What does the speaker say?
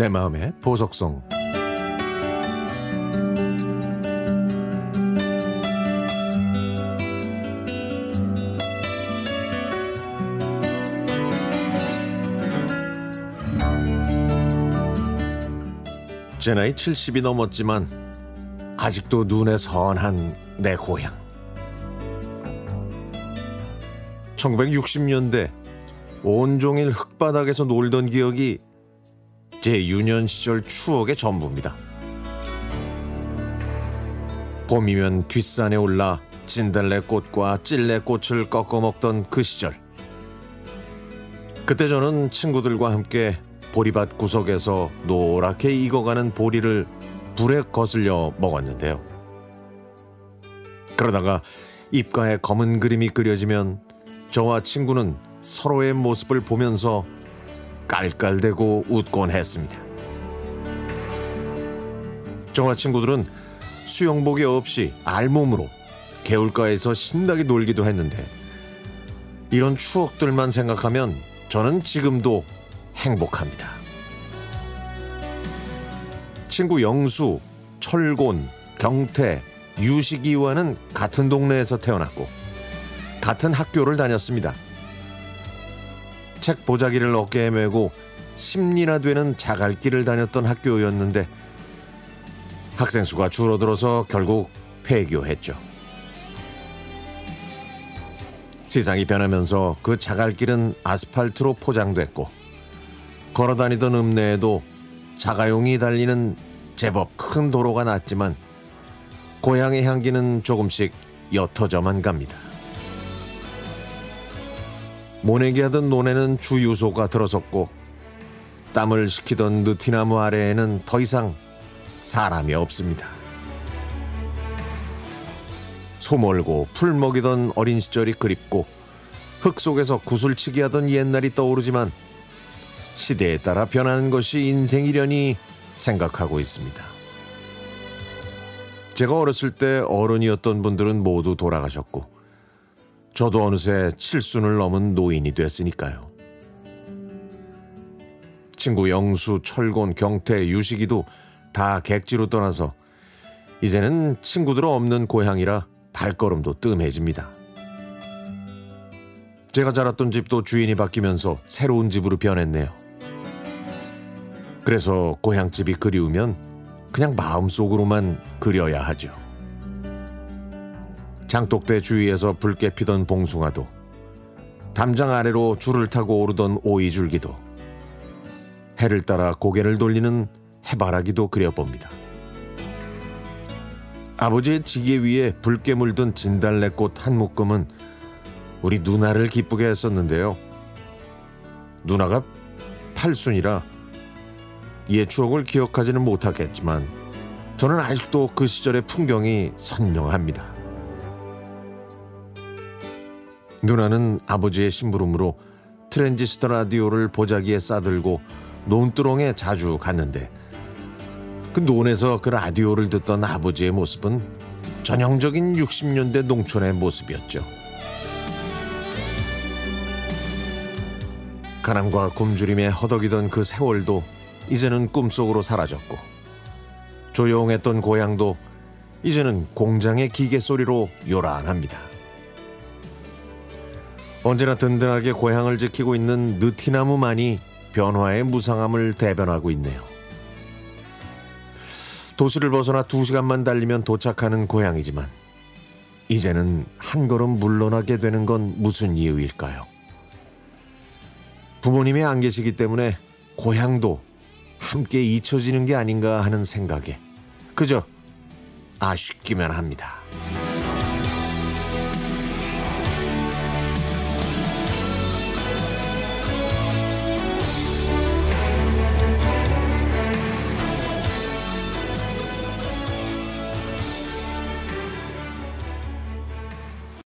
내 마음의 보석성. 제 나이 70이 넘었지만 아직도 눈에 선한 내 고향. 1960년대 온종일 흙바닥에서 놀던 기억이 제 유년 시절 추억의 전부입니다. 봄이면 뒷산에 올라 진달래꽃과 찔레꽃을 꺾어 먹던 그 시절. 그때 저는 친구들과 함께 보리밭 구석에서 노랗게 익어가는 보리를 불에 거슬려 먹었는데요. 그러다가 입가에 검은 그림이 그려지면 저와 친구는 서로의 모습을 보면서 깔깔대고 웃곤 했습니다. 저와 친구들은 수영복이 없이 알몸으로 개울가에서 신나게 놀기도 했는데 이런 추억들만 생각하면 저는 지금도 행복합니다. 친구 영수, 철곤, 경태, 유식이와는 같은 동네에서 태어났고 같은 학교를 다녔습니다. 책 보자기를 어깨에 메고 10리나 되는 자갈길을 다녔던 학교였는데 학생 수가 줄어들어서 결국 폐교했죠. 세상이 변하면서 그 자갈길은 아스팔트로 포장됐고 걸어다니던 읍내에도 자가용이 달리는 제법 큰 도로가 났지만 고향의 향기는 조금씩 옅어져만 갑니다. 모내기 하던 논에는 주유소가 들어섰고 땀을 식히던 느티나무 아래에는 더 이상 사람이 없습니다. 소몰고 풀 먹이던 어린 시절이 그립고 흙 속에서 구슬치기 하던 옛날이 떠오르지만 시대에 따라 변하는 것이 인생이려니 생각하고 있습니다. 제가 어렸을 때 어른이었던 분들은 모두 돌아가셨고 저도 어느새 칠순을 넘은 노인이 됐으니까요. 친구 영수, 철곤, 경태, 유식이도 다 객지로 떠나서 이제는 친구들 없는 고향이라 발걸음도 뜸해집니다. 제가 자랐던 집도 주인이 바뀌면서 새로운 집으로 변했네요. 그래서 고향집이 그리우면 그냥 마음속으로만 그려야 하죠. 장독대 주위에서 붉게 피던 봉숭아도 담장 아래로 줄을 타고 오르던 오이줄기도 해를 따라 고개를 돌리는 해바라기도 그려봅니다. 아버지의 지게 위에 붉게 물든 진달래꽃 한 묶음은 우리 누나를 기쁘게 했었는데요. 누나가 팔순이라 이의 추억을 기억하지는 못하겠지만 저는 아직도 그 시절의 풍경이 선명합니다. 누나는 아버지의 심부름으로 트랜지스터 라디오를 보자기에 싸들고 논두렁에 자주 갔는데 그 논에서 그 라디오를 듣던 아버지의 모습은 전형적인 60년대 농촌의 모습이었죠. 가남과 굶주림에 허덕이던 그 세월도 이제는 꿈속으로 사라졌고 조용했던 고향도 이제는 공장의 기계 소리로 요란합니다. 언제나 든든하게 고향을 지키고 있는 느티나무만이 변화의 무상함을 대변하고 있네요. 도시를 벗어나 두 시간만 달리면 도착하는 고향이지만 이제는 한 걸음 물러나게 되는 건 무슨 이유일까요? 부모님이 안 계시기 때문에 고향도 함께 잊혀지는 게 아닌가 하는 생각에 그저 아쉽기만 합니다.